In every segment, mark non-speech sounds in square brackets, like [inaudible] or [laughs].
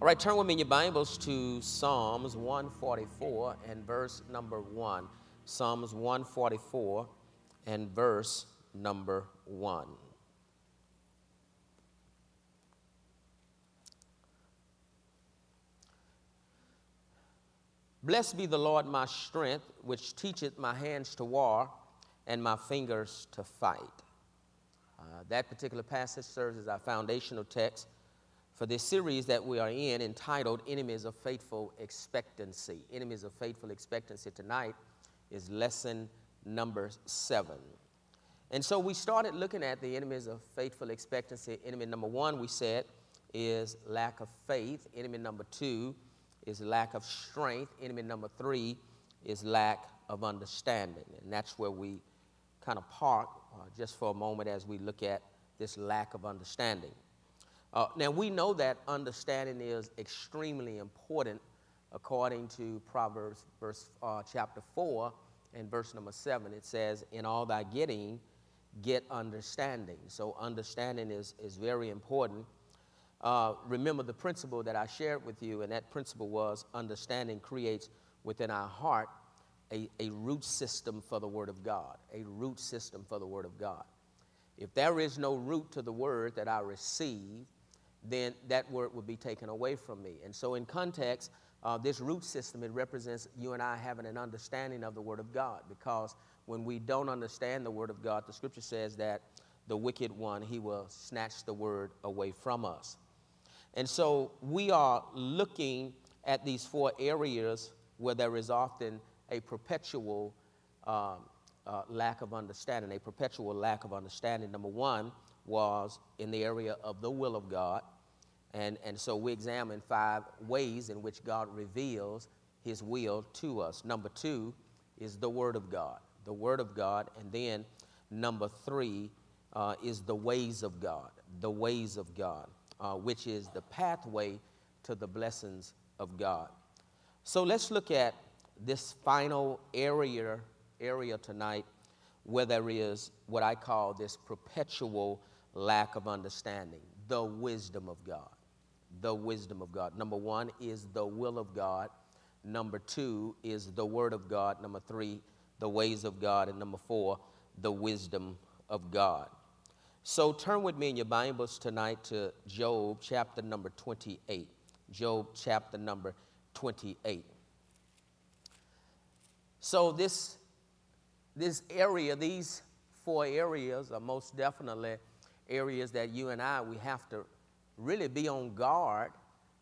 All right, turn with me in your Bibles to Psalms 144 and verse number 1. Psalms 144 and verse number 1. Blessed be the Lord my strength, which teacheth my hands to war and my fingers to fight. Uh, that particular passage serves as our foundational text for this series that we are in entitled Enemies of Faithful Expectancy. Enemies of Faithful Expectancy tonight is lesson number seven. And so we started looking at the enemies of faithful expectancy. Enemy number one, we said, is lack of faith. Enemy number two is lack of strength. Enemy number three is lack of understanding. And that's where we kind of park uh, just for a moment as we look at this lack of understanding. Uh, now, we know that understanding is extremely important according to Proverbs verse, uh, chapter 4 and verse number 7. It says, In all thy getting, get understanding. So, understanding is, is very important. Uh, remember the principle that I shared with you, and that principle was understanding creates within our heart a, a root system for the Word of God. A root system for the Word of God. If there is no root to the Word that I receive, then that word would be taken away from me. And so, in context, uh, this root system, it represents you and I having an understanding of the Word of God. Because when we don't understand the Word of God, the scripture says that the wicked one, he will snatch the Word away from us. And so, we are looking at these four areas where there is often a perpetual um, uh, lack of understanding, a perpetual lack of understanding. Number one, was in the area of the will of God. And, and so we examine five ways in which God reveals his will to us. Number two is the Word of God, the Word of God. And then number three uh, is the ways of God, the ways of God, uh, which is the pathway to the blessings of God. So let's look at this final area, area tonight where there is what I call this perpetual lack of understanding, the wisdom of God. The wisdom of God. Number one is the will of God. Number two is the word of God. Number three, the ways of God. And number four, the wisdom of God. So turn with me in your Bibles tonight to Job chapter number 28. Job chapter number 28. So this, this area, these four areas are most definitely areas that you and I, we have to really be on guard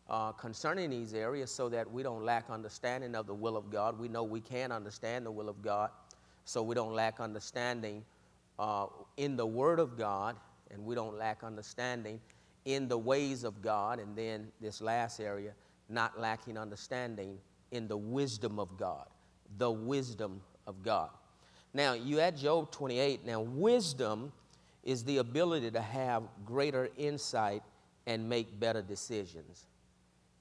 uh, concerning these areas so that we don't lack understanding of the will of God. We know we can understand the will of God, so we don't lack understanding uh, in the Word of God, and we don't lack understanding in the ways of God. And then this last area, not lacking understanding in the wisdom of God. The wisdom of God. Now, you at Job 28. Now, wisdom is the ability to have greater insight and make better decisions.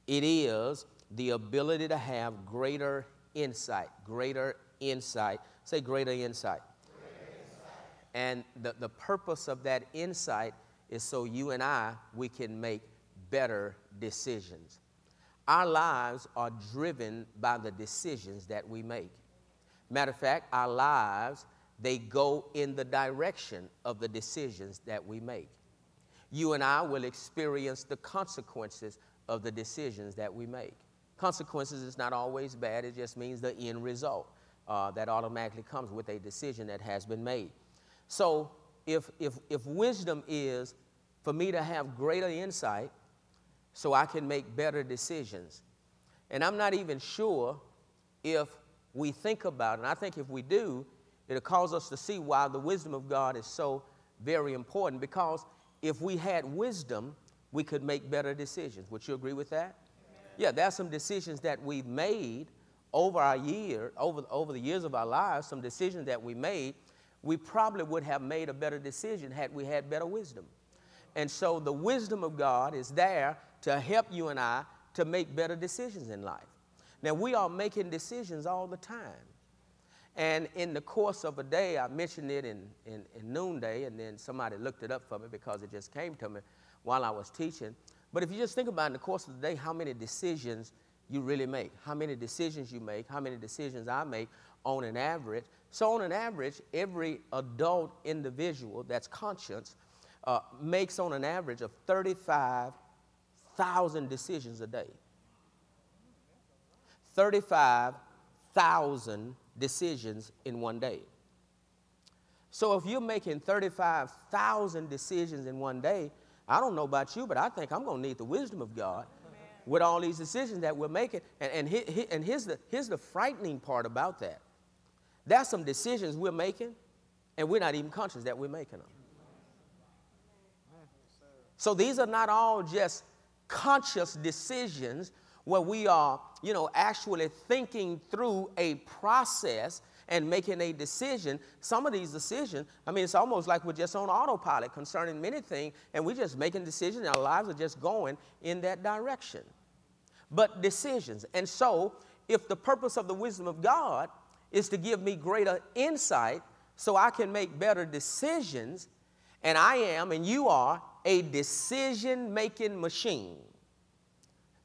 It is the ability to have greater insight, greater insight. Say greater insight. Greater insight. And the, the purpose of that insight is so you and I, we can make better decisions. Our lives are driven by the decisions that we make. Matter of fact, our lives they go in the direction of the decisions that we make. You and I will experience the consequences of the decisions that we make. Consequences is not always bad, it just means the end result uh, that automatically comes with a decision that has been made. So, if, if, if wisdom is for me to have greater insight so I can make better decisions, and I'm not even sure if we think about it, and I think if we do, It'll cause us to see why the wisdom of God is so very important because if we had wisdom, we could make better decisions. Would you agree with that? Amen. Yeah, there are some decisions that we've made over our year, over, over the years of our lives, some decisions that we made, we probably would have made a better decision had we had better wisdom. And so the wisdom of God is there to help you and I to make better decisions in life. Now, we are making decisions all the time. And in the course of a day, I mentioned it in, in, in, noonday, and then somebody looked it up for me because it just came to me while I was teaching. But if you just think about in the course of the day, how many decisions you really make, how many decisions you make, how many decisions I make on an average. So, on an average, every adult individual that's conscious uh, makes on an average of 35,000 decisions a day. 35,000 decisions in one day. So if you're making 35,000 decisions in one day, I don't know about you, but I think I'm going to need the wisdom of God Amen. with all these decisions that we're making. And, and, he, he, and here's, the, here's the frightening part about that. There's some decisions we're making, and we're not even conscious that we're making them. So these are not all just conscious decisions where we are, you know, actually thinking through a process and making a decision. Some of these decisions, I mean, it's almost like we're just on autopilot concerning many things, and we're just making decisions, our lives are just going in that direction. But decisions. And so, if the purpose of the wisdom of God is to give me greater insight so I can make better decisions, and I am, and you are, a decision making machine.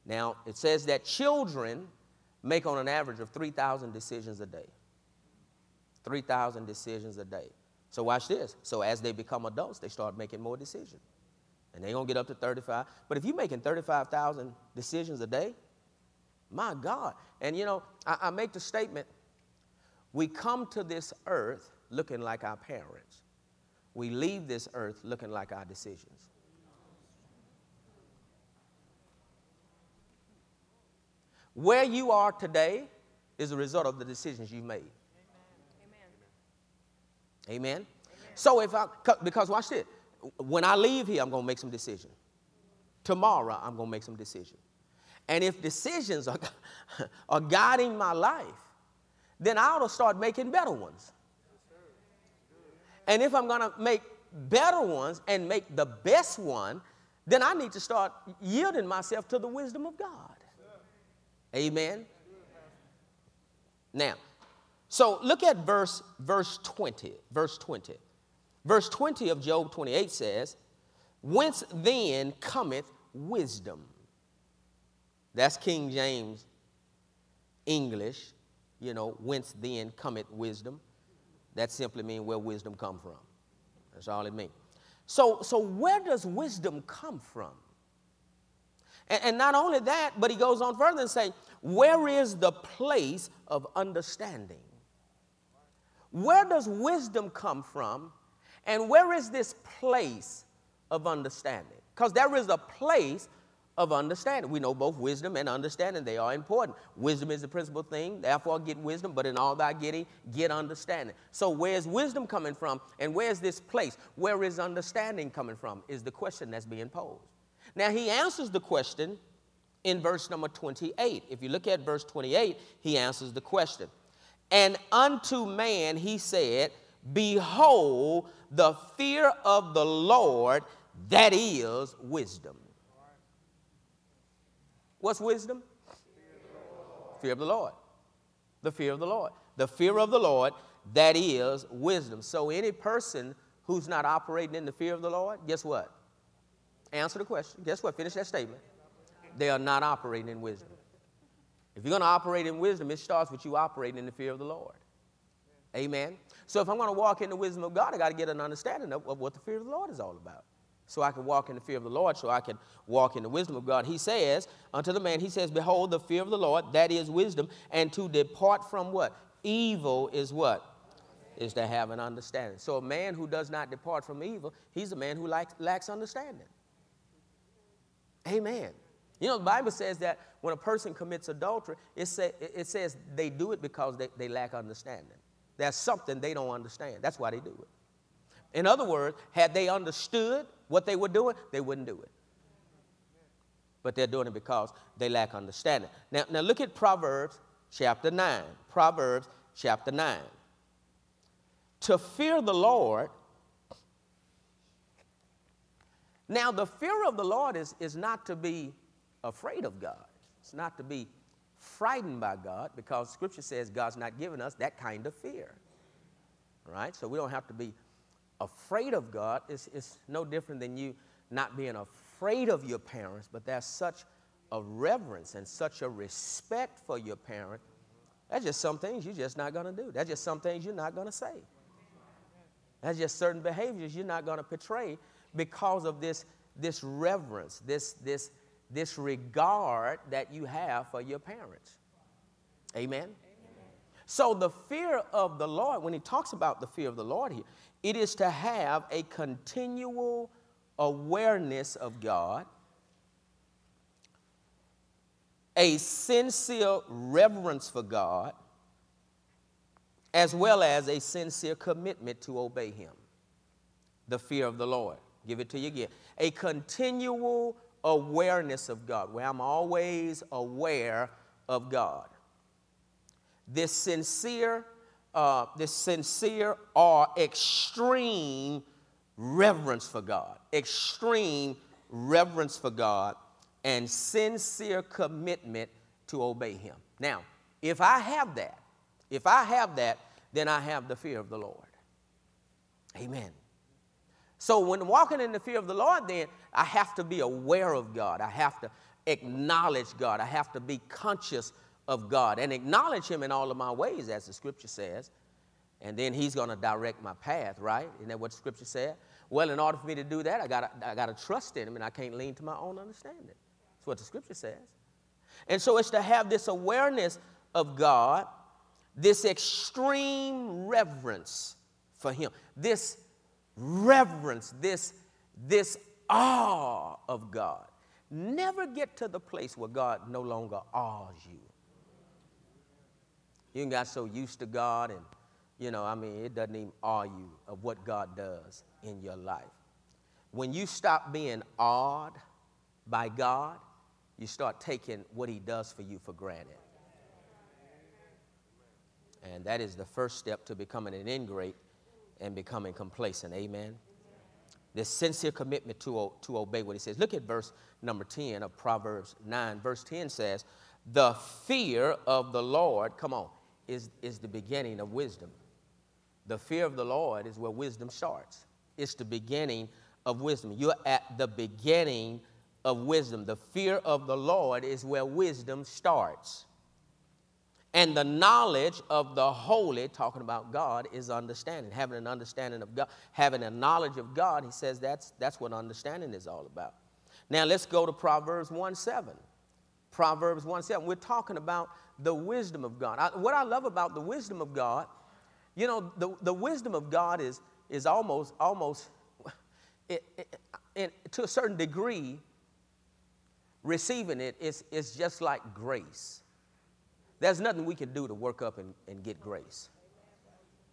Now, it says that children make on an average of 3,000 decisions a day. 3,000 decisions a day. So watch this. So as they become adults, they start making more decisions. And they're going to get up to 35. But if you're making 35,000 decisions a day, my God. And you know, I, I make the statement we come to this earth looking like our parents, we leave this earth looking like our decisions. Where you are today is a result of the decisions you've made. Amen? Amen? So if I, because watch this, when I leave here, I'm going to make some decisions. Tomorrow, I'm going to make some decisions. And if decisions are, [laughs] are guiding my life, then I ought to start making better ones. And if I'm going to make better ones and make the best one, then I need to start yielding myself to the wisdom of God. Amen. Now, so look at verse, verse 20. Verse 20. Verse 20 of Job 28 says, Whence then cometh wisdom? That's King James English. You know, whence then cometh wisdom? That simply means where wisdom come from. That's all it means. So, so where does wisdom come from? And, and not only that, but he goes on further and say, where is the place of understanding? Where does wisdom come from? And where is this place of understanding? Because there is a place of understanding. We know both wisdom and understanding, they are important. Wisdom is the principal thing, therefore get wisdom, but in all thy getting, get understanding. So where's wisdom coming from and where's this place? Where is understanding coming from? Is the question that's being posed. Now he answers the question in verse number 28. If you look at verse 28, he answers the question. And unto man he said, Behold, the fear of the Lord, that is wisdom. What's wisdom? Fear of the Lord. The fear of the Lord. The fear of the Lord, that is wisdom. So, any person who's not operating in the fear of the Lord, guess what? Answer the question. Guess what? Finish that statement. They are not operating in wisdom. If you're going to operate in wisdom, it starts with you operating in the fear of the Lord. Amen. So if I'm going to walk in the wisdom of God, I got to get an understanding of, what the fear of the Lord is all about. So I can walk in the fear of the Lord, so I can walk in the wisdom of God. He says unto the man, He says, Behold, the fear of the Lord, that is wisdom, and to depart from what? Evil is what? Is to have an understanding. So a man who does not depart from evil, he's a man who lacks, lacks understanding. Amen. You know, the Bible says that when a person commits adultery, it, say, it says they do it because they, they lack understanding. There's something they don't understand. That's why they do it. In other words, had they understood what they were doing, they wouldn't do it. But they're doing it because they lack understanding. Now, now look at Proverbs chapter 9. Proverbs chapter 9. To fear the Lord now, the fear of the Lord is, is not to be afraid of God. It's not to be frightened by God because Scripture says God's not given us that kind of fear. Right? So we don't have to be afraid of God. It's, it's no different than you not being afraid of your parents, but there's such a reverence and such a respect for your parent. That's just some things you're just not going to do. That's just some things you're not going to say. That's just certain behaviors you're not going to portray because of this, this reverence, this, this, this regard that you have for your parents. Amen? Amen? So, the fear of the Lord, when he talks about the fear of the Lord here, it is to have a continual awareness of God, a sincere reverence for God, as well as a sincere commitment to obey Him. The fear of the Lord. Give it to you again. A continual awareness of God, where I'm always aware of God. This sincere, uh, this sincere or extreme reverence for God, extreme reverence for God, and sincere commitment to obey Him. Now, if I have that, if I have that, then I have the fear of the Lord. Amen. So when walking in the fear of the Lord, then I have to be aware of God. I have to acknowledge God. I have to be conscious of God and acknowledge Him in all of my ways, as the scripture says. And then He's going to direct my path, right? Isn't that what the scripture said? Well, in order for me to do that, I got I gotta trust in Him and I can't lean to my own understanding. That's what the scripture says. And so it's to have this awareness of God, this extreme reverence for Him, this reverence, this, this awe of God. Never get to the place where God no longer awes you. You got so used to God, and you know, I mean, it doesn't even awe you of what God does in your life. When you stop being awed by God, you start taking what He does for you for granted. And that is the first step to becoming an ingrate and becoming complacent. Amen. This sincere commitment to, to obey what he says. Look at verse number 10 of Proverbs 9. Verse 10 says, The fear of the Lord, come on, is, is the beginning of wisdom. The fear of the Lord is where wisdom starts. It's the beginning of wisdom. You're at the beginning of wisdom. The fear of the Lord is where wisdom starts. And the knowledge of the holy, talking about God, is understanding. Having an understanding of God, having a knowledge of God, he says that's, that's what understanding is all about. Now let's go to Proverbs 1 7. Proverbs 1 7. We're talking about the wisdom of God. I, what I love about the wisdom of God, you know, the, the wisdom of God is, is almost, almost, [laughs] it, it, it, to a certain degree, receiving it is, is just like grace. There's nothing we can do to work up and, and get grace.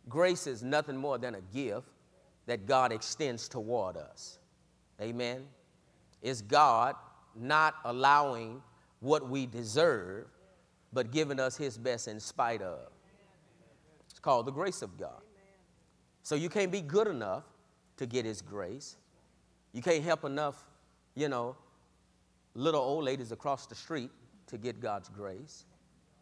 Grace is nothing more than a gift that God extends toward us. Amen. It's God not allowing what we deserve, but giving us His best in spite of. It's called the grace of God. So you can't be good enough to get His grace. You can't help enough, you know, little old ladies across the street to get God's grace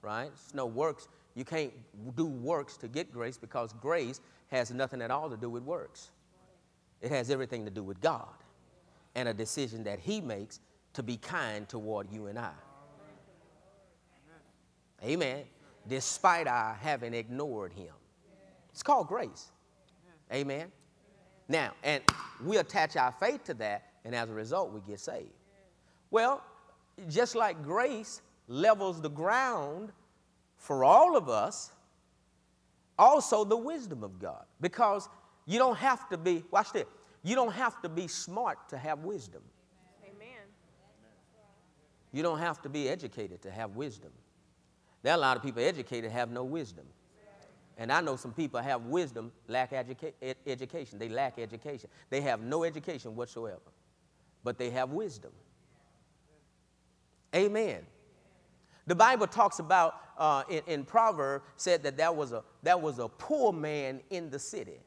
right? It's no works. You can't do works to get grace because grace has nothing at all to do with works. It has everything to do with God and a decision that He makes to be kind toward you and I. Amen. Despite our having ignored Him. It's called grace. Amen. Now, and we attach our faith to that, and as a result, we get saved. Well, just like grace levels the ground for all of us, also the wisdom of God. Because you don't have to be, watch this, you don't have to be smart to have wisdom. Amen. You don't have to be educated to have wisdom. There are a lot of people educated have no wisdom. And I know some people have wisdom, lack educa- ed- education. They lack education. They have no education whatsoever, but they have wisdom. Amen. The Bible talks about uh, in, in Proverbs said that that was, a, that was a poor man in the city.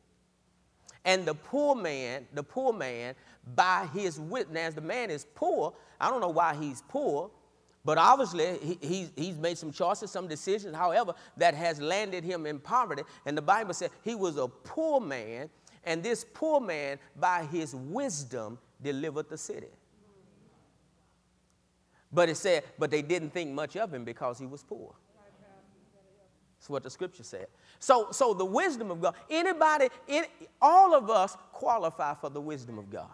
And the poor man, the poor man, by his witness, the man is poor, I don't know why he's poor, but obviously he, he's, he's made some choices, some decisions, however, that has landed him in poverty. And the Bible said he was a poor man, and this poor man, by his wisdom, delivered the city. But it said, but they didn't think much of him because he was poor. That's what the scripture said. So, so the wisdom of God, anybody, any, all of us qualify for the wisdom of God.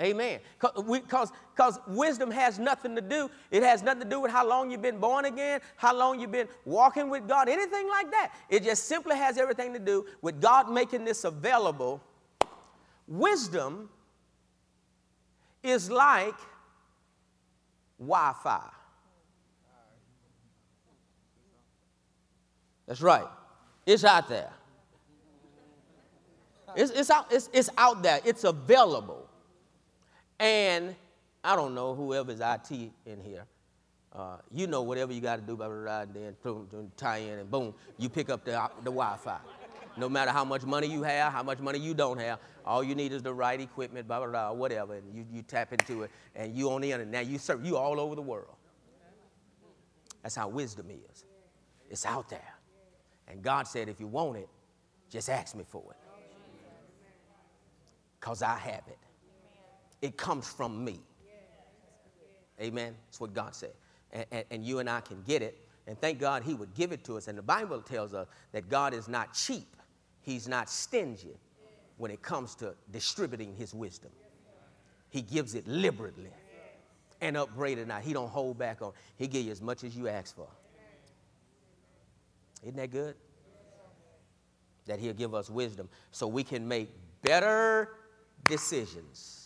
Amen. Because wisdom has nothing to do, it has nothing to do with how long you've been born again, how long you've been walking with God, anything like that. It just simply has everything to do with God making this available. Wisdom is like Wi Fi. That's right. It's out there. It's, it's, out, it's, it's out there. It's available. And I don't know, whoever's IT in here, uh, you know whatever you got to do, blah, blah, blah, and then boom, tie in, and boom, you pick up the, the Wi Fi. No matter how much money you have, how much money you don't have, all you need is the right equipment, blah, blah, blah, whatever, and you, you tap into it, and you on the internet. Now you serve, you all over the world. That's how wisdom is. It's out there. And God said, if you want it, just ask me for it. Because I have it it comes from me. Amen. That's what God said. And, and, and, you and I can get it. And thank God He would give it to us. And the Bible tells us that God is not cheap, He's not stingy when it comes to distributing His wisdom. He gives it liberally and upbraided not. He don't hold back on. He give you as much as you ask for. Isn't that good? That He'll give us wisdom so we can make better decisions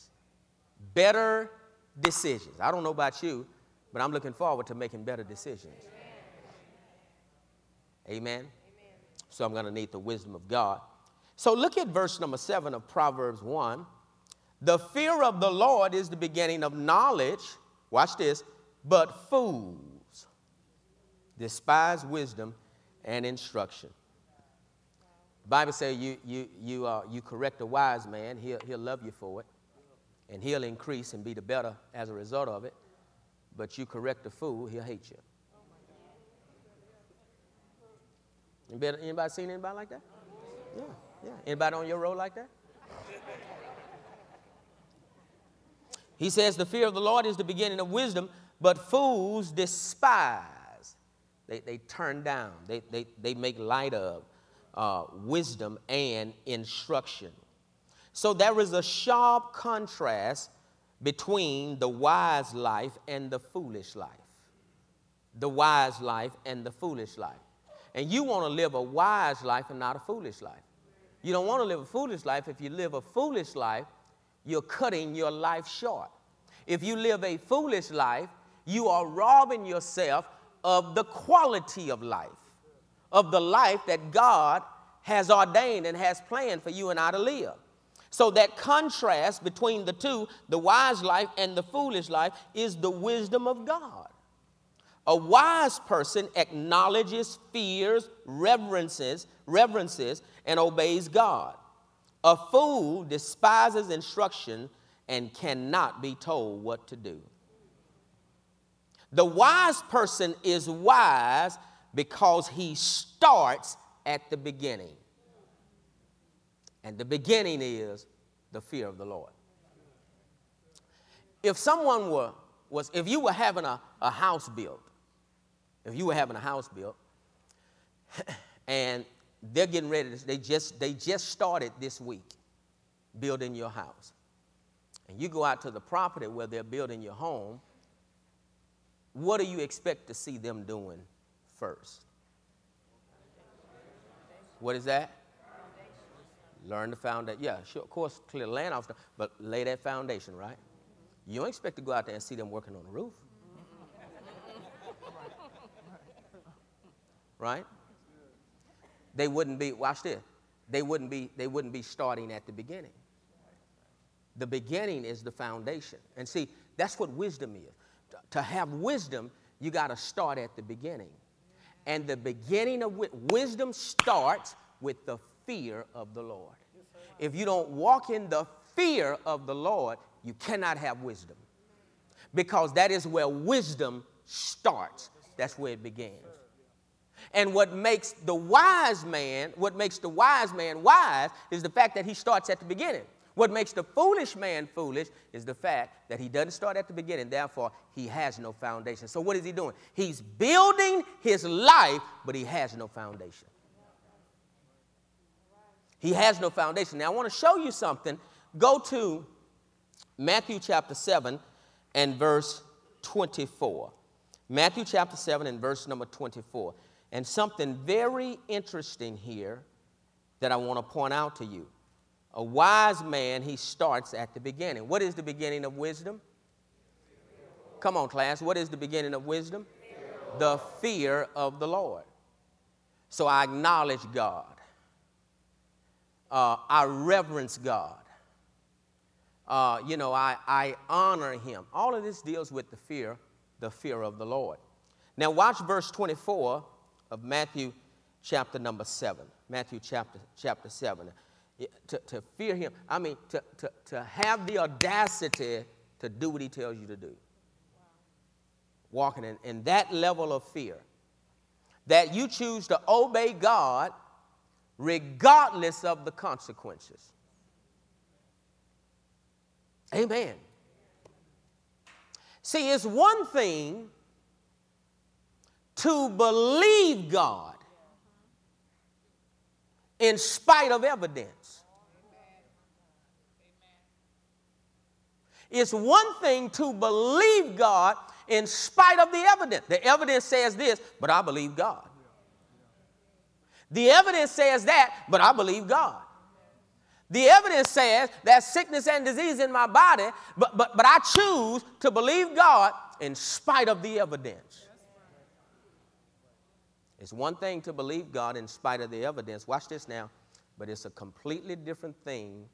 better decisions. I don't know about you, but I'm looking forward to making better decisions. Amen. So I'm going to need the wisdom of God. So look at verse number seven of Proverbs 1. The fear of the Lord is the beginning of knowledge. Watch this. But fools despise wisdom and instruction. The Bible says you, you, you, uh, you correct a wise man, he'll, he'll love you for it and he'll increase and be the better as a result of it. But you correct a fool, he'll hate you. Anybody, anybody seen anybody like that? Yeah, yeah. Anybody on your road like that? He says, The fear of the Lord is the beginning of wisdom, but fools despise. They, they turn down, they, they, they make light of uh, wisdom and instruction. So there is a sharp contrast between the wise life and the foolish life. The wise life and the foolish life. And you want to live a wise life and not a foolish life. You don't want to live a foolish life. If you live a foolish life, you're cutting your life short. If you live a foolish life, you are robbing yourself of the quality of life, of the life that God has ordained and has planned for you and I to live. So, that contrast between the two, the wise life and the foolish life, is the wisdom of God. A wise person acknowledges, fears, reverences, reverences, and obeys God. A fool despises instruction and cannot be told what to do. The wise person is wise because he starts at the beginning. And the beginning is the fear of the Lord. If someone were, was, if you were having a, a house built, if you were having a house built, [laughs] and they're getting ready to, they just, they just started this week building your house. And you go out to the property where they're building your home, what do you expect to see them doing first? What is that? Learn the foundation. Yeah, sure, of course, clear the land off, but lay that foundation, right? You don't expect to go out there and see them working on the roof. Right? They wouldn't be, watch this, they wouldn't be, they wouldn't be starting at the beginning. The beginning is the foundation. And see, that's what wisdom is. To have wisdom, you got to start at the beginning. And the beginning of wisdom starts with the fear of the Lord. If you don't walk in the fear of the Lord, you cannot have wisdom. Because that is where wisdom starts. That's where it begins. And what makes the wise man, what makes the wise man wise is the fact that he starts at the beginning. What makes the foolish man foolish is the fact that he doesn't start at the beginning, therefore, he has no foundation. So, what is he doing? He's building his life, but he has no foundation. He has no foundation. Now, I want to show you something. Go to Matthew chapter 7 and verse 24. Matthew chapter 7 and verse number 24. And something very interesting here that I want to point out to you. A wise man, he starts at the beginning. What is the beginning of wisdom? Come on, class. What is the beginning of wisdom? The fear of the Lord. So I acknowledge God. Uh, I reverence God. Uh, you know, I, I honor him. All of this deals with the fear, the fear of the Lord. Now, watch verse 24 of Matthew chapter number 7. Matthew chapter, chapter 7. To, to fear him, I mean, to, to, to have the audacity to do what he tells you to do. Walking in, in that level of fear. That you choose to obey God regardless of the consequences. Amen. See, it's one thing to believe God in spite of evidence. It's one thing to believe God in spite of the evidence. The evidence says this, but I believe God. The evidence says that, but I believe God. The evidence says that sickness and disease in my body, but, but, but I choose to believe God in spite of the evidence. It's one thing to believe God in spite of the evidence. Watch this now. But it's a completely different thing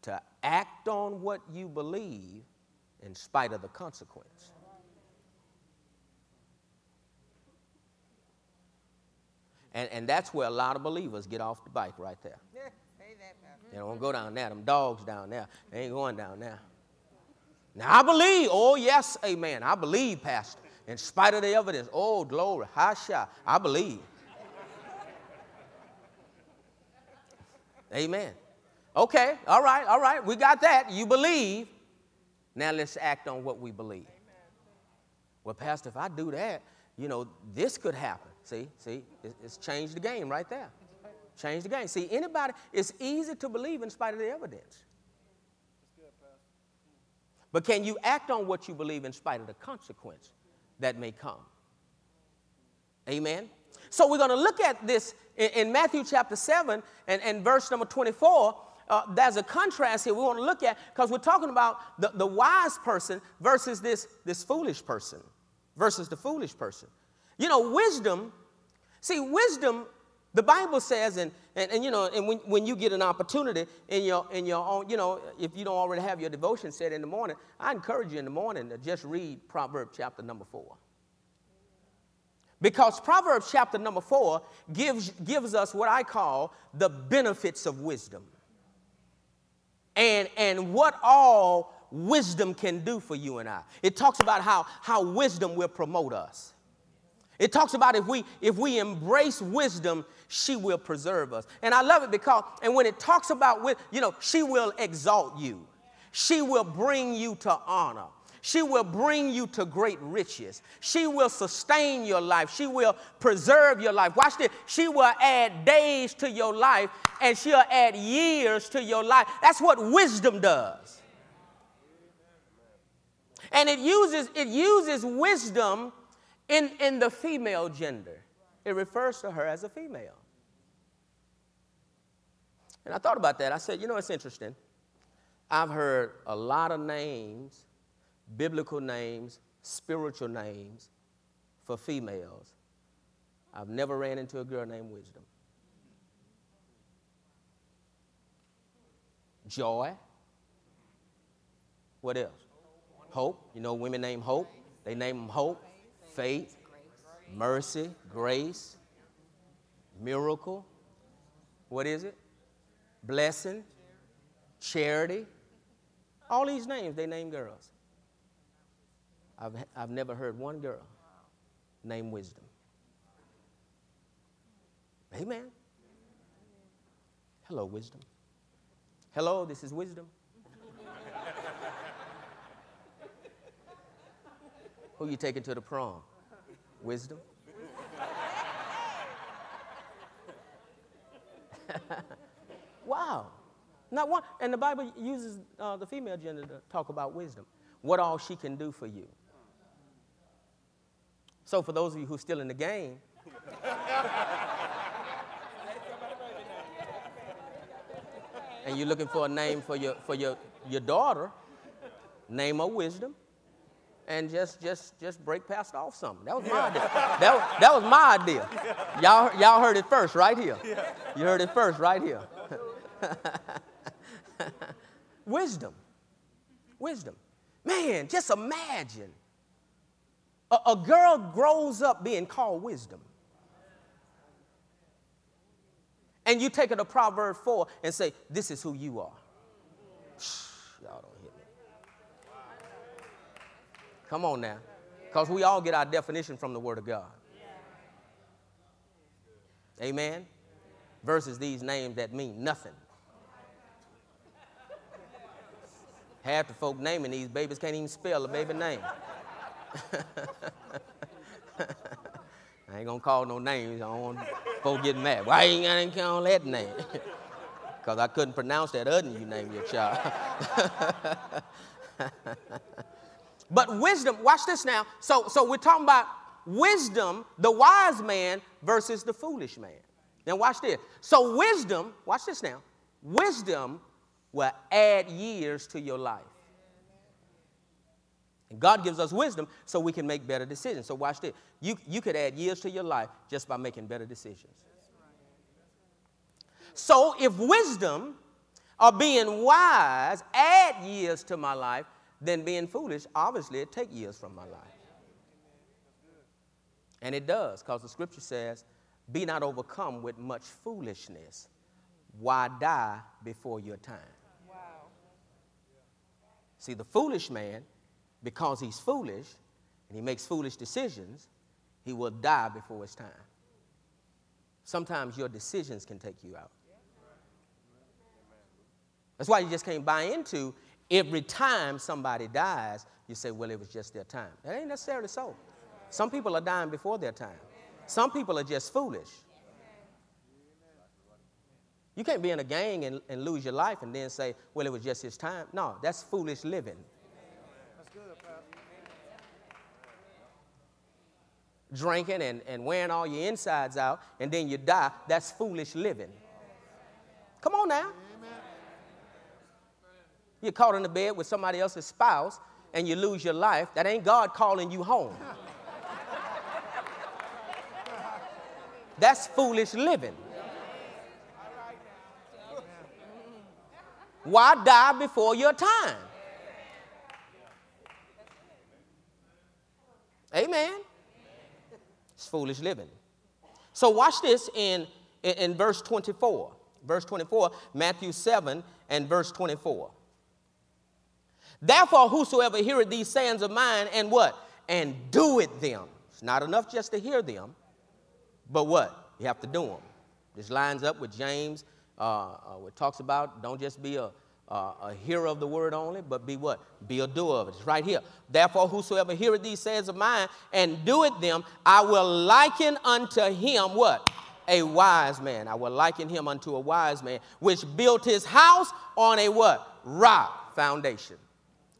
to act on what you believe in spite of the consequence. And, and that's where a lot of believers get off the bike right there. [laughs] They don't go down there. Them dogs down there. They ain't going down there. Now I believe. Oh, yes, amen. I believe, Pastor. In spite of the evidence. Oh, glory. Hasha. I believe. amen. Okay, all right, all right. We got that. You believe. Now let's act on what we believe. Well, Pastor, if I do that, you know, this could happen. See, see, it's changed the game right there. Change the game. See, anybody, it's easy to believe in spite of the evidence. But can you act on what you believe in spite of the consequence that may come? Amen. So we're going to look at this in, in Matthew chapter 7 and, and verse number 24. Uh, there's a contrast here we want to look at because we're talking about the, the wise person versus this, this foolish person, versus the foolish person. You know, wisdom, see, wisdom the Bible says, and, and, and you know, and when, when you get an opportunity in your, in your own, you know, if you don't already have your devotion set in the morning, I encourage you in the morning to just read Proverbs chapter number four. Because Proverbs chapter number four gives, gives us what I call the benefits of wisdom. And, and what all wisdom can do for you and I. It talks about how, how wisdom will promote us. It talks about if we if we embrace wisdom, she will preserve us. And I love it because and when it talks about with, you know, she will exalt you. She will bring you to honor. She will bring you to great riches. She will sustain your life. She will preserve your life. Watch this. She will add days to your life and she'll add years to your life. That's what wisdom does. And it uses it uses wisdom in, in the female gender, it refers to her as a female. And I thought about that. I said, you know, it's interesting. I've heard a lot of names, biblical names, spiritual names for females. I've never ran into a girl named Wisdom. Joy. What else? Hope. You know, women name Hope. They name them Hope faith, mercy, grace, miracle. What is it? Blessing, charity. All these names, they name girls. I've, I've never heard one girl name wisdom. Amen. Hello, wisdom. Hello, this is wisdom. [laughs] Who you taking to the prom? Wisdom. [laughs] [laughs] wow. Not one. And the Bible uses uh, the female gender to talk about wisdom. What all she can do for you. So, for those of you who are still in the game, [laughs] and you're looking for a name for your, for your, your daughter, name her wisdom, and just, just, just break past off something. That was my idea. That was, that was my idea. Y'all, y'all heard it first right here. You heard it first right here. [laughs] wisdom. Wisdom. Man, just imagine a, a girl grows up being called wisdom. And you take her to Proverbs 4 and say, This is who you are. [sighs] Y'all don't hear me. Come on now. Because we all get our definition from the Word of God. Amen. Versus these names that mean nothing. Half the folk naming these babies can't even spell a baby name. [laughs] I ain't gonna call no names. I don't want folks getting mad. Why ain't I ain't call that name? [laughs] Because I couldn't pronounce that other you name your child. [laughs] but wisdom, watch this now. So, so we're talking about wisdom, the wise man versus the foolish man. Now watch this. So wisdom, watch this now. Wisdom will add years to your life. And God gives us wisdom so we can make better decisions. So watch this. You, you could add years to your life just by making better decisions. So if wisdom or being wise add years to my life, then being foolish, obviously it take years from my life. And it does, because the scripture says, be not overcome with much foolishness. Why die before your time? See, the foolish man because he's foolish and he makes foolish decisions, he will die before his time. Sometimes your decisions can take you out. That's why you just can't buy into every time somebody dies, you say, well, it was just their time. That ain't necessarily so. Some people are dying before their time, some people are just foolish. You can't be in a gang and, and lose your life and then say, well, it was just his time. No, that's foolish living. drinking and, and wearing all your insides out, and then you die, that's foolish living. Come on now. You're caught in the bed with somebody else's spouse and you lose your life. That ain't God calling you home. [laughs] That's foolish living. Why die before your time? Amen. It's foolish living. So watch this in, in, in verse 24. Verse 24, Matthew 7 and verse 24. Therefore, whosoever heareth these sayings of mine and what? And doeth them. It's not enough just to hear them, but what? You have to do them. This lines up with James, uh, uh, what talks about don't just be a, uh, a hearer of the word only, but be what? Be a doer of it. It's right here. Therefore, whosoever heareth these sayings of mine and doeth them, I will liken unto him what? A wise man. I will liken him unto a wise man, which built his house on a what? Rock foundation.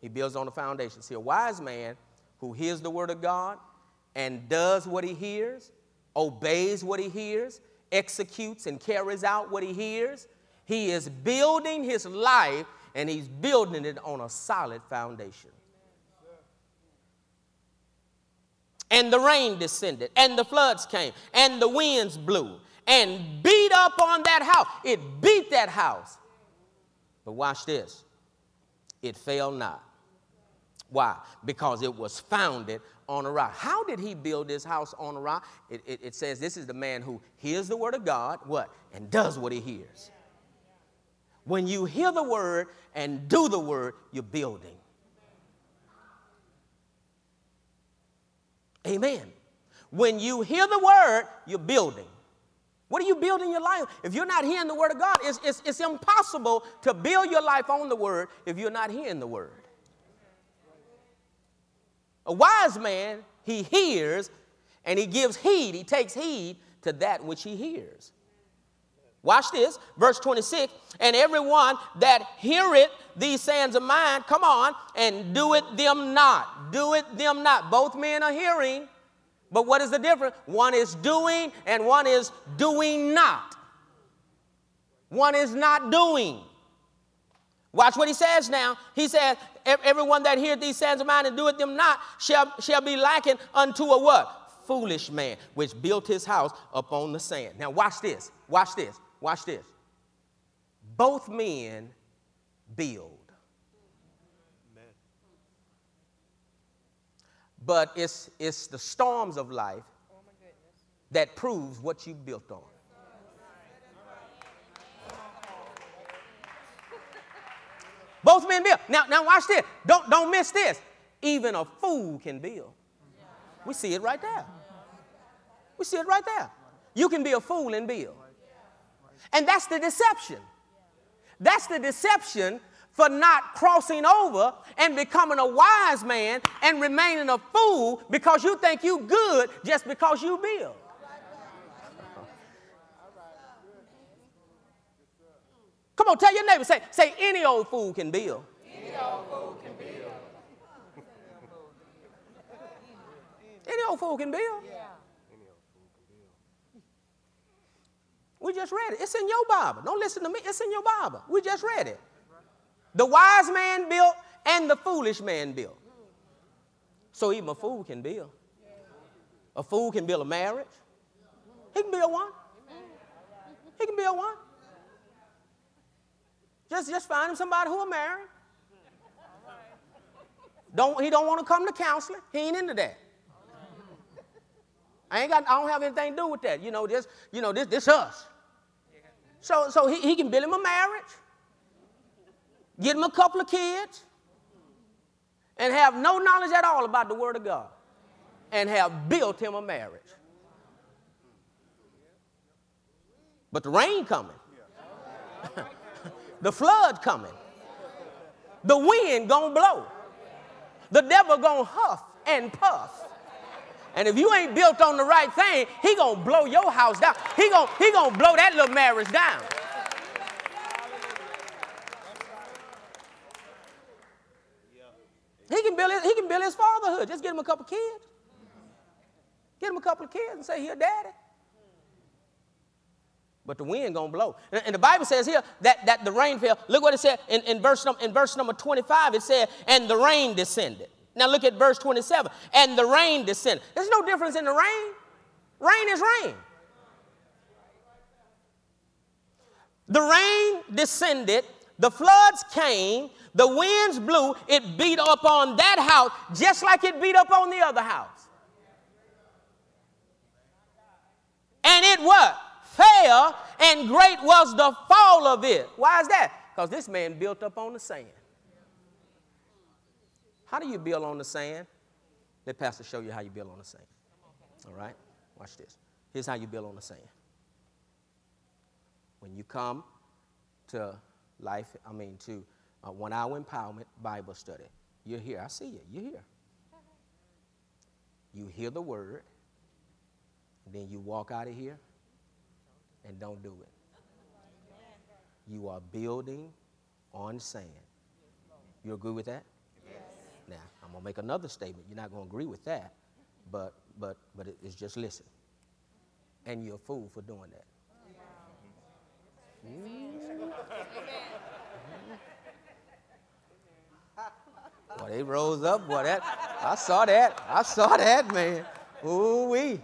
He builds on the foundation. See, a wise man who hears the word of God and does what he hears, obeys what he hears, executes and carries out what he hears, he is building his life and he's building it on a solid foundation. And the rain descended, and the floods came, and the winds blew, and beat up on that house. It beat that house. But watch this it fell not. Why? Because it was founded on a rock. How did he build this house on a rock? It, it, it, says this is the man who hears the word of God, what? And does what he hears. When you hear the word and do the word, you're building. Amen. When you hear the word, you're building. What are you building your life? If you're not hearing the word of God, it's, it's, it's impossible to build your life on the word if you're not hearing the word. A wise man, he hears and he gives heed, he takes heed to that which he hears. Watch this, verse 26. And everyone that heareth these sayings of mine, come on, and do it them not. Do it them not. Both men are hearing, but what is the difference? One is doing and one is doing not. One is not doing. Watch what he says now. He says, Everyone that heareth these sayings of mine and doeth them not shall, shall be likened unto a what? Foolish man, which built his house upon the sand. Now, watch this. Watch this. Watch this. Both men build. But it's, it's the storms of life oh that proves what you built on. Both men build. Now, now watch this. Don't, don't miss this. Even a fool can build. We see it right there. We see it right there. You can be a fool and build. And that's the deception. That's the deception for not crossing over and becoming a wise man and remaining a fool because you think you good just because you build. Come on, tell your neighbor, say, say any old fool can build. Any old fool can build. any old fool can build. Yeah. We just read it. It's in your Bible. Don't listen to me. It's in your Bible. We just read it. The wise man built and the foolish man built. So even a fool can build. A fool can build a marriage. He can build one. He can build one. Just, just find him somebody who will marry. Don't, he don't want to come to counseling. He ain't into that. I ain't got, I don't have anything to do with that. You know, this, you know, this, this us. So, so he, he can build him a marriage, get him a couple of kids, and have no knowledge at all about the Word of God, and have built him a marriage. But the rain coming, [laughs] the flood coming, the wind gonna blow, the devil gonna huff and puff and if you ain't built on the right thing, he gonna blow your house down. He gonna, he gonna blow that little marriage down. He can, build his, he can build his fatherhood. Just get him a couple kids. Get him a couple of kids and say, here, daddy. But the wind gonna blow. And, the Bible says here that, that the rain fell. Look what it said in, in, verse, in verse number 25. It said, and the rain descended. Now look at verse 27. And the rain descended. There's no difference in the rain. Rain is rain. The rain descended, the floods came, the winds blew, it beat up on that house just like it beat up on the other house. And it what? Fell, and great was the fall of it. Why is that? Because this man built up on the sand. How do you build on the sand? Let Pastor show you how you build on the sand. All right? Watch this. Here's how you build on the sand. When you come to life, I mean, to uh, one hour empowerment Bible study, you're here. I see you. You're here. You hear the word, then you walk out of here and don't do it. You are building on sand. You agree with that? Now, I'm going to make another statement. You're not going to agree with that, but, but, but it's just listen. And you're a fool for doing that. Mm. Boy, they rose up, boy. That I saw that. I saw that, man. Ooh wee.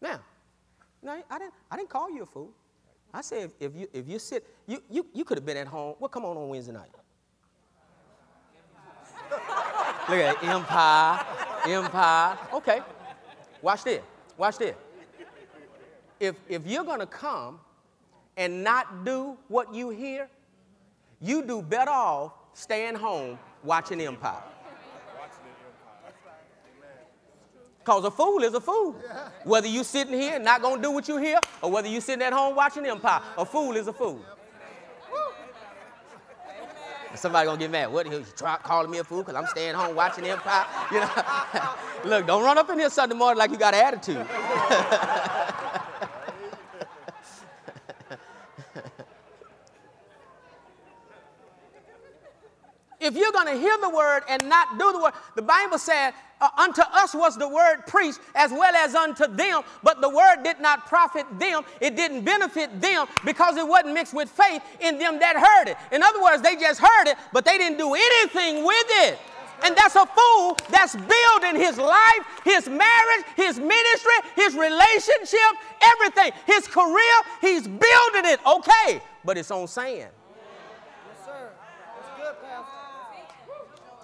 Now, no, I didn't. I didn't call you a fool. I said if, if you if you sit, you you you could have been at home. Well, come on on Wednesday night. [laughs] Look at. Empire. Empire. Okay. Watch this. Watch this. If, if you're to come and not do what you hear, you do better off staying home watching Empire. Because a fool is a fool. Whether you sitting here and not gonna do what you hear, or whether you sitting at home watching Empire, a fool is a fool. Somebody gonna get mad. What he try calling me a fool because I'm staying home watching Empire? You know. [laughs] Look, don't run up in here Sunday morning like you got an attitude. [laughs] if you're going to hear the word and not do the word, the Bible said, uh, unto us was the word preached as well as unto them, but the word did not profit them. It didn't benefit them because it wasn't mixed with faith in them that heard it. In other words, they just heard it, but they didn't do anything with it. And that's a fool that's building his life, his marriage, his ministry, his relationship, everything. His career, he's building it, okay, but it's on sand.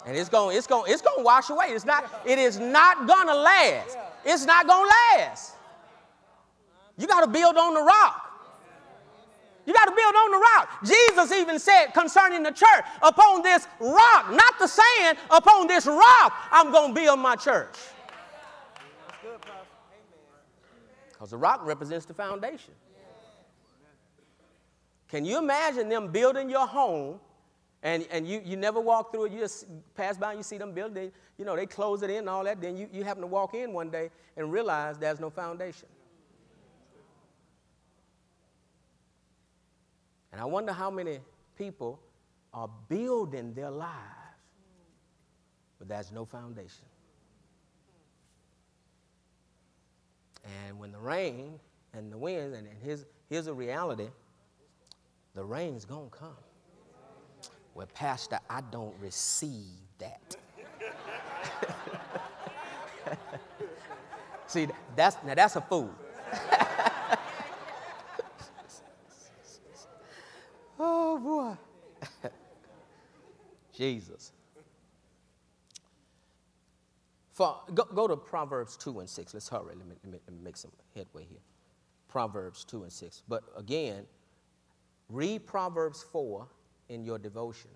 And it's gonna, it's gonna, it's going to wash away. It's not, it is not going to last. It's not going to last. You got to build on the rock. You got to build on the rock. Jesus even said concerning the church, upon this rock, not the sand, upon this rock, I'm going to build my church. Because the rock represents the foundation. Can you imagine them building your home and, and you, you never walk through it, you just pass by and you see them build it, you know, they close it in and all that. Then you, you happen to walk in one day and realize there's no foundation. And I wonder how many people are building their lives, but there's no foundation. And when the rain and the winds, and, and here's, here's a reality the rain's gonna come. Well, Pastor, I don't receive that. [laughs] See, that's now that's a fool. [laughs] oh boy. [laughs] Jesus. For, go, go, to Proverbs 2 and 6. Let's hurry. Let me, let me, let me make some headway here. Proverbs 2 and 6. But again, read Proverbs 4 in your devotion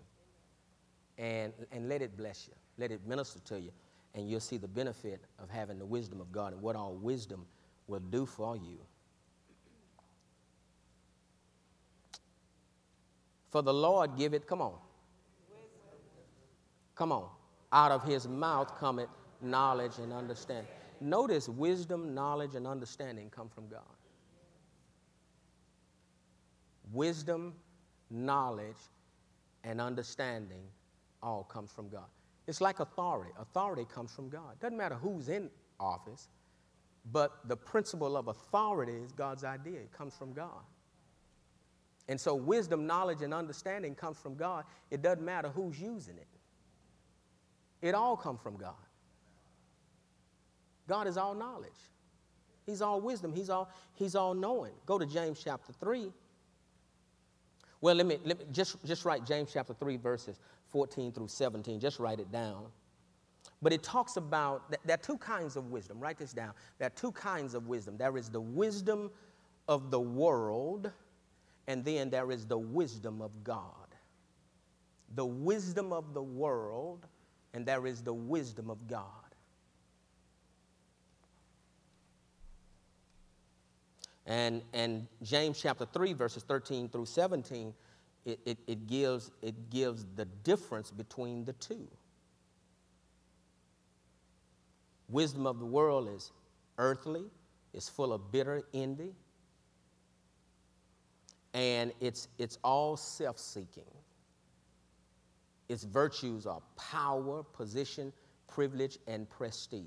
and, and let it bless you. Let it minister to you. And you'll see the benefit of having the wisdom of God and what all wisdom will do for you. For the Lord give it, come on. Come on. Out of his mouth cometh knowledge and understanding. Notice wisdom, knowledge, and understanding come from God. Wisdom, knowledge, and understanding all comes from God. It's like authority. Authority comes from God. Doesn't matter who's in office, but the principle of authority is God's idea. It comes from God. And so wisdom, knowledge, and understanding comes from God. It doesn't matter who's using it. It all comes from God. God is all knowledge. He's all wisdom. He's all, he's all knowing. Go to James chapter 3 well, let me, let me just, just write James chapter 3, verses 14 through 17. Just write it down. But it talks about, there are two kinds of wisdom. Write this down. There are two kinds of wisdom. There is the wisdom of the world, and then there is the wisdom of God. The wisdom of the world, and there is the wisdom of God. And, and James chapter 3, verses 13 through 17, it, it, it, gives, it gives the difference between the two. Wisdom of the world is earthly, it's full of bitter envy, and it's, it's all self seeking. Its virtues are power, position, privilege, and prestige.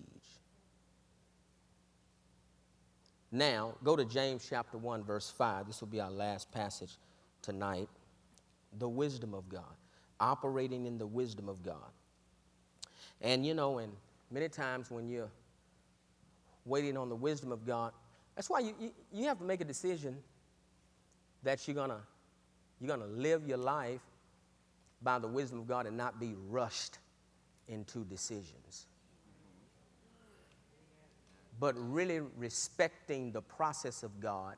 Now, go to James chapter 1, verse 5. This will be our last passage tonight. The wisdom of God, operating in the wisdom of God. And you know, and many times when you're waiting on the wisdom of God, that's why you, you, you have to make a decision that you're gonna, you're gonna live your life by the wisdom of God and not be rushed into decisions but really respecting the process of God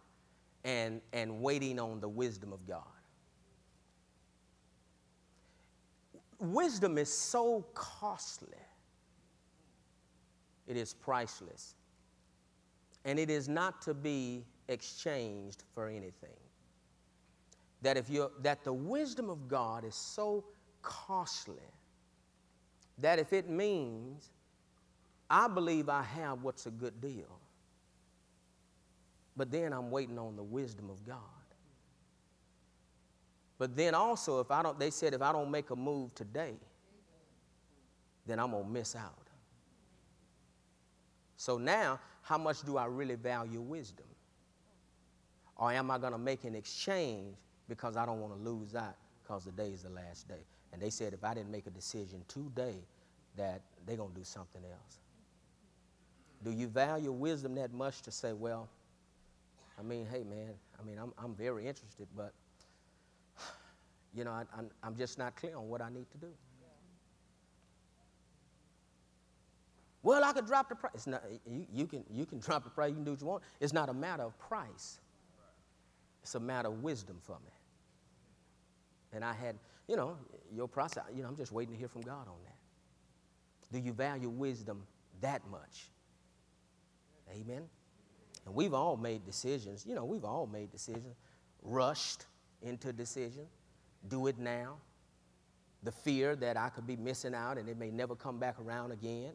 and, and waiting on the wisdom of God. Wisdom is so costly. it is priceless. And it is not to be exchanged for anything. That if you that the wisdom of God is so costly that if it means I believe I have what's a good deal, but then I'm waiting on the wisdom of God. But then also, if I don't, they said if I don't make a move today, then I'm gonna miss out. So now, how much do I really value wisdom? Or am I gonna make an exchange because I don't wanna lose out because the day is the last day? And they said if I didn't make a decision today, that they're gonna do something else. Do you value wisdom that much to say, well, I mean, hey man, I mean, I'm, I'm very interested, but you know, I, I'm, I'm just not clear on what I need to do. Well, I could drop the price. It's not, you, you, can, you can [laughs] drop the price, you can do what you want. It's not a matter of price, it's a matter of wisdom for me. And I had, you know, your process, you know, I'm just waiting to hear from God on that. Do you value wisdom that much? Amen. And we've all made decisions, you know, we've all made decisions, rushed into decision, do it now. The fear that I could be missing out and it may never come back around again.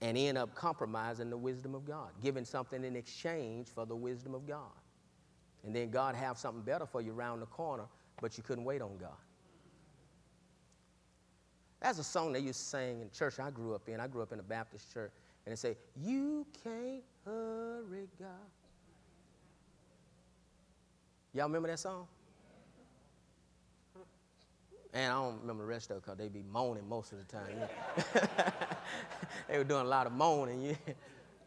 And end up compromising the wisdom of God, giving something in exchange for the wisdom of God. And then God have something better for you around the corner, but you couldn't wait on God. That's a song they used to sing in church I grew up in. I grew up in a Baptist church. And they say, You can't hurry God. Y'all remember that song? And I don't remember the rest of it because they be moaning most of the time. [laughs] They were doing a lot of moaning, yeah.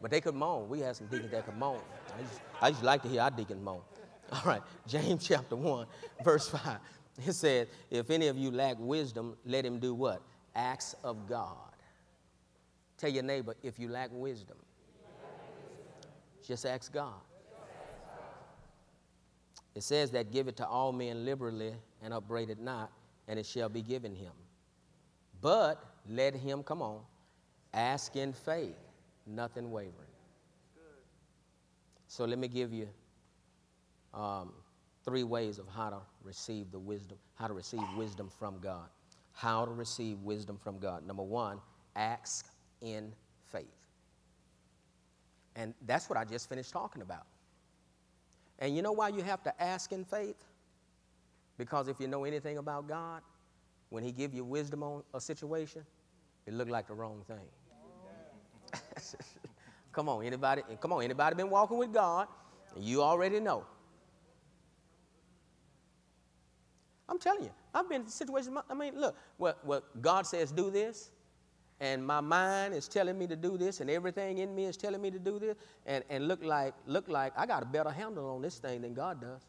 But they could moan. We had some deacons that could moan. I used, I like to hear our deacon moan. [laughs] All right, James chapter 1, verse 5. It says, If any of you lack wisdom, let him do what? Acts of God. Tell your neighbor, if you lack wisdom, just ask God. It says that give it to all men liberally and upbraid it not, and it shall be given him. But let him, come on, ask in faith, nothing wavering. So let me give you um, three ways of how to receive the wisdom, how to receive wisdom from God. How to receive wisdom from God. Number one, ask in faith. And that's what I just finished talking about. And you know why you have to ask in faith? Because if you know anything about God, when He give you wisdom on a situation, it looked like the wrong thing. [laughs] come on, anybody? Come on, anybody been walking with God? You already know. I'm telling you, I've been in situations. I mean, look, what, what God says, do this, and my mind is telling me to do this, and everything in me is telling me to do this, and, and look like look like I got a better handle on this thing than God does.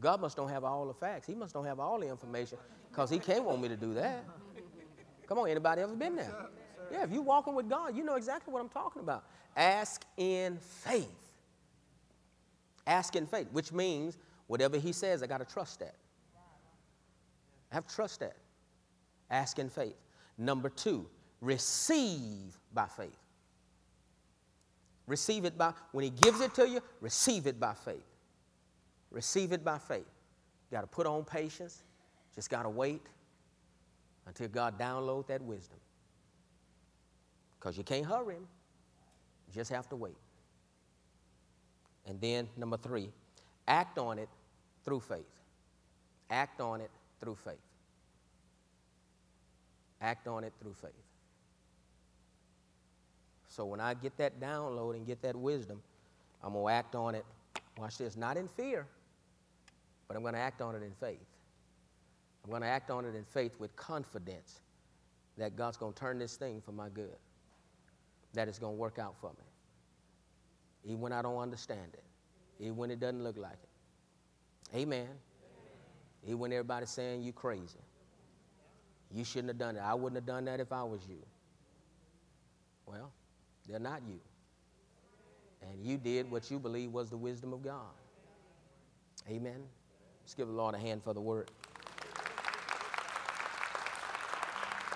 God must don't have all the facts. He must don't have all the information because he can't want me to do that. Come on, anybody ever been there? Yeah, if you're walking with God, you know exactly what I'm talking about. Ask in faith. Ask in faith, which means whatever he says, I got to trust that. Have trust that. Ask in faith. Number two, receive by faith. Receive it by, when he gives it to you, receive it by faith. Receive it by faith. Got to put on patience. Just got to wait until God download that wisdom. Because you can't hurry him. You just have to wait. And then number three, act on it through faith. Act on it through faith. Act on it through faith. So when I get that download and get that wisdom, I'm going to act on it, watch this, not in fear, but I'm going to act on it in faith. I'm going to act on it in faith with confidence that God's going to turn this thing for my good, that it's going to work out for me, even when I don't understand it, even when it doesn't look like it. Amen. Even when everybody's saying you crazy. You shouldn't have done it. I wouldn't have done that if I was you. Well, they're not you. And you did what you believe was the wisdom of God. Amen. Let's give the Lord a hand for the word.